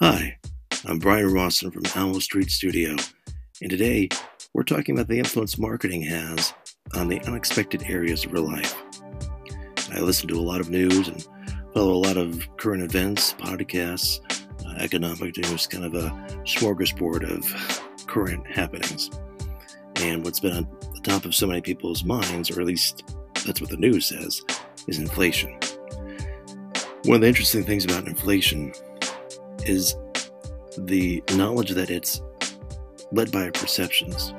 Hi, I'm Brian Rawson from Owl Street Studio, and today we're talking about the influence marketing has on the unexpected areas of your life. I listen to a lot of news and follow a lot of current events, podcasts, uh, economic news, kind of a smorgasbord of current happenings. And what's been on the top of so many people's minds, or at least that's what the news says, is inflation. One of the interesting things about inflation is the knowledge that it's led by our perceptions.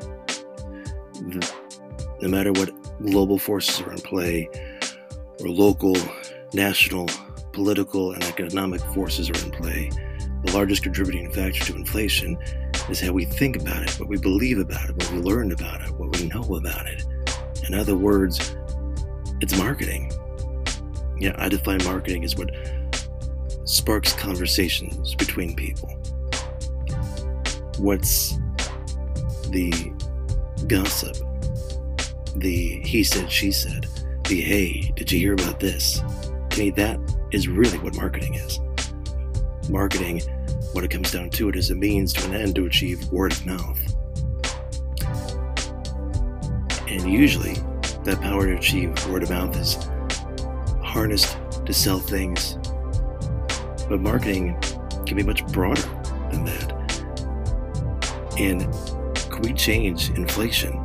No matter what global forces are in play, or local, national, political, and economic forces are in play, the largest contributing factor to inflation is how we think about it, what we believe about it, what we learn about it, what we know about it. In other words, it's marketing. Yeah, I define marketing as what sparks conversations between people. What's the gossip? The he said, she said. The hey, did you hear about this? To me, that is really what marketing is. Marketing, what it comes down to it, is a means to an end to achieve word of mouth. And usually, that power to achieve word of mouth is harnessed to sell things. But marketing can be much broader than that. And could we change inflation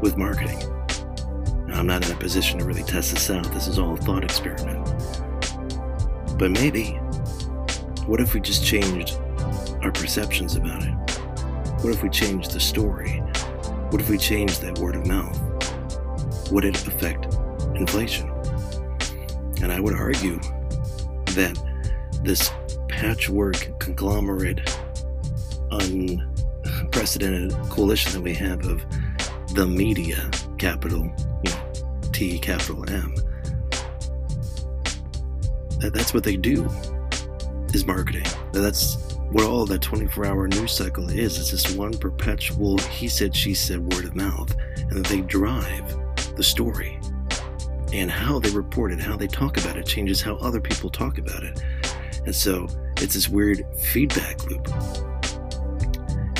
with marketing? Now, I'm not in a position to really test this out. This is all a thought experiment. But maybe, what if we just changed our perceptions about it? What if we changed the story? What if we changed that word of mouth? Would it affect inflation? And I would argue that this patchwork, conglomerate, unprecedented coalition that we have of the media, capital you know, T, capital M, that that's what they do is marketing. That's what all that 24 hour news cycle is. It's this one perpetual he said, she said word of mouth, and that they drive the story. And how they report it, how they talk about it, changes how other people talk about it. And so it's this weird feedback loop.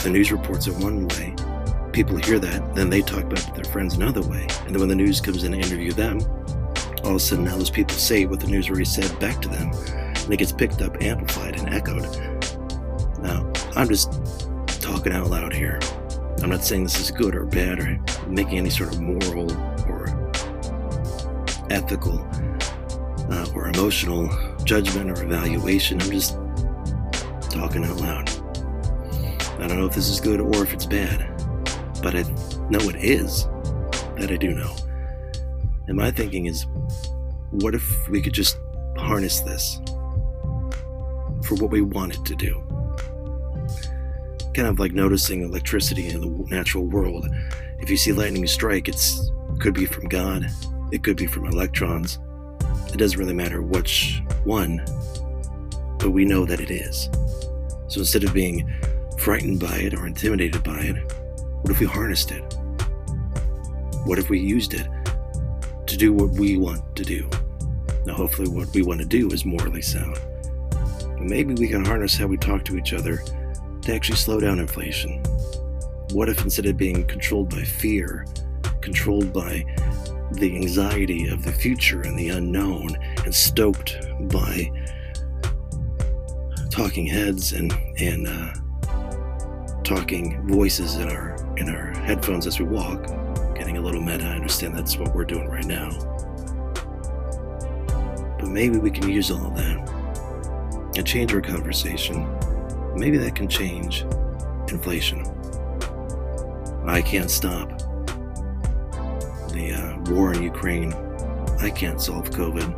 The news reports it one way, people hear that, then they talk about it to their friends another way. And then when the news comes in to interview them, all of a sudden now those people say what the news already said back to them. And it gets picked up, amplified, and echoed. Now, I'm just talking out loud here. I'm not saying this is good or bad or making any sort of moral or ethical uh, or emotional judgment or evaluation. I'm just talking out loud. I don't know if this is good or if it's bad, but I know it is. That I do know. And my thinking is what if we could just harness this for what we want it to do? Kind of like noticing electricity in the natural world. If you see lightning strike, it could be from God, it could be from electrons. It doesn't really matter which one, but we know that it is. So instead of being frightened by it or intimidated by it, what if we harnessed it? What if we used it to do what we want to do? Now, hopefully, what we want to do is morally sound. But maybe we can harness how we talk to each other to actually slow down inflation. What if instead of being controlled by fear, controlled by the anxiety of the future and the unknown, and stoked by talking heads and and uh, talking voices in our in our headphones as we walk, getting a little meta. I understand that's what we're doing right now, but maybe we can use all of that and change our conversation. Maybe that can change inflation. I can't stop the uh, war in Ukraine. I can't solve COVID.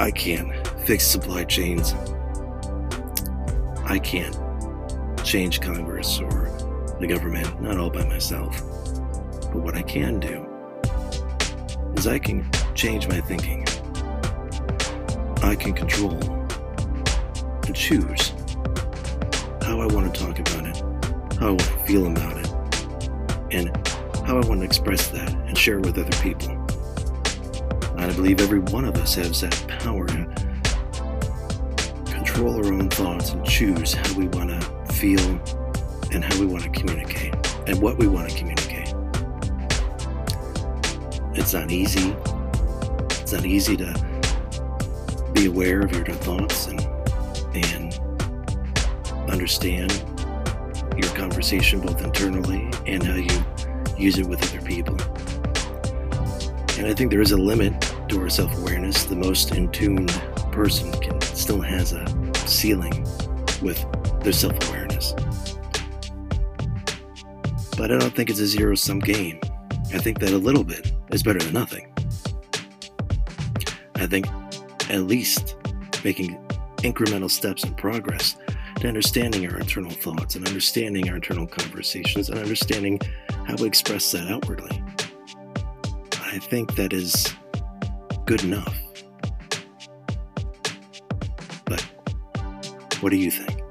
I can't fix supply chains. I can't change Congress or the government, not all by myself. But what I can do is I can change my thinking. I can control and choose how I want to talk about it, how I want to feel about it, and how I want to express that and share with other people. I believe every one of us has that power to control our own thoughts and choose how we want to feel and how we want to communicate and what we want to communicate. It's not easy. It's not easy to be aware of your thoughts and and understand your conversation both internally and how you use it with other people. And I think there is a limit to our self awareness. The most in tuned person can still has a ceiling with their self awareness. But I don't think it's a zero sum game. I think that a little bit is better than nothing. I think at least making incremental steps in progress understanding our internal thoughts and understanding our internal conversations and understanding how we express that outwardly. I think that is good enough. But what do you think?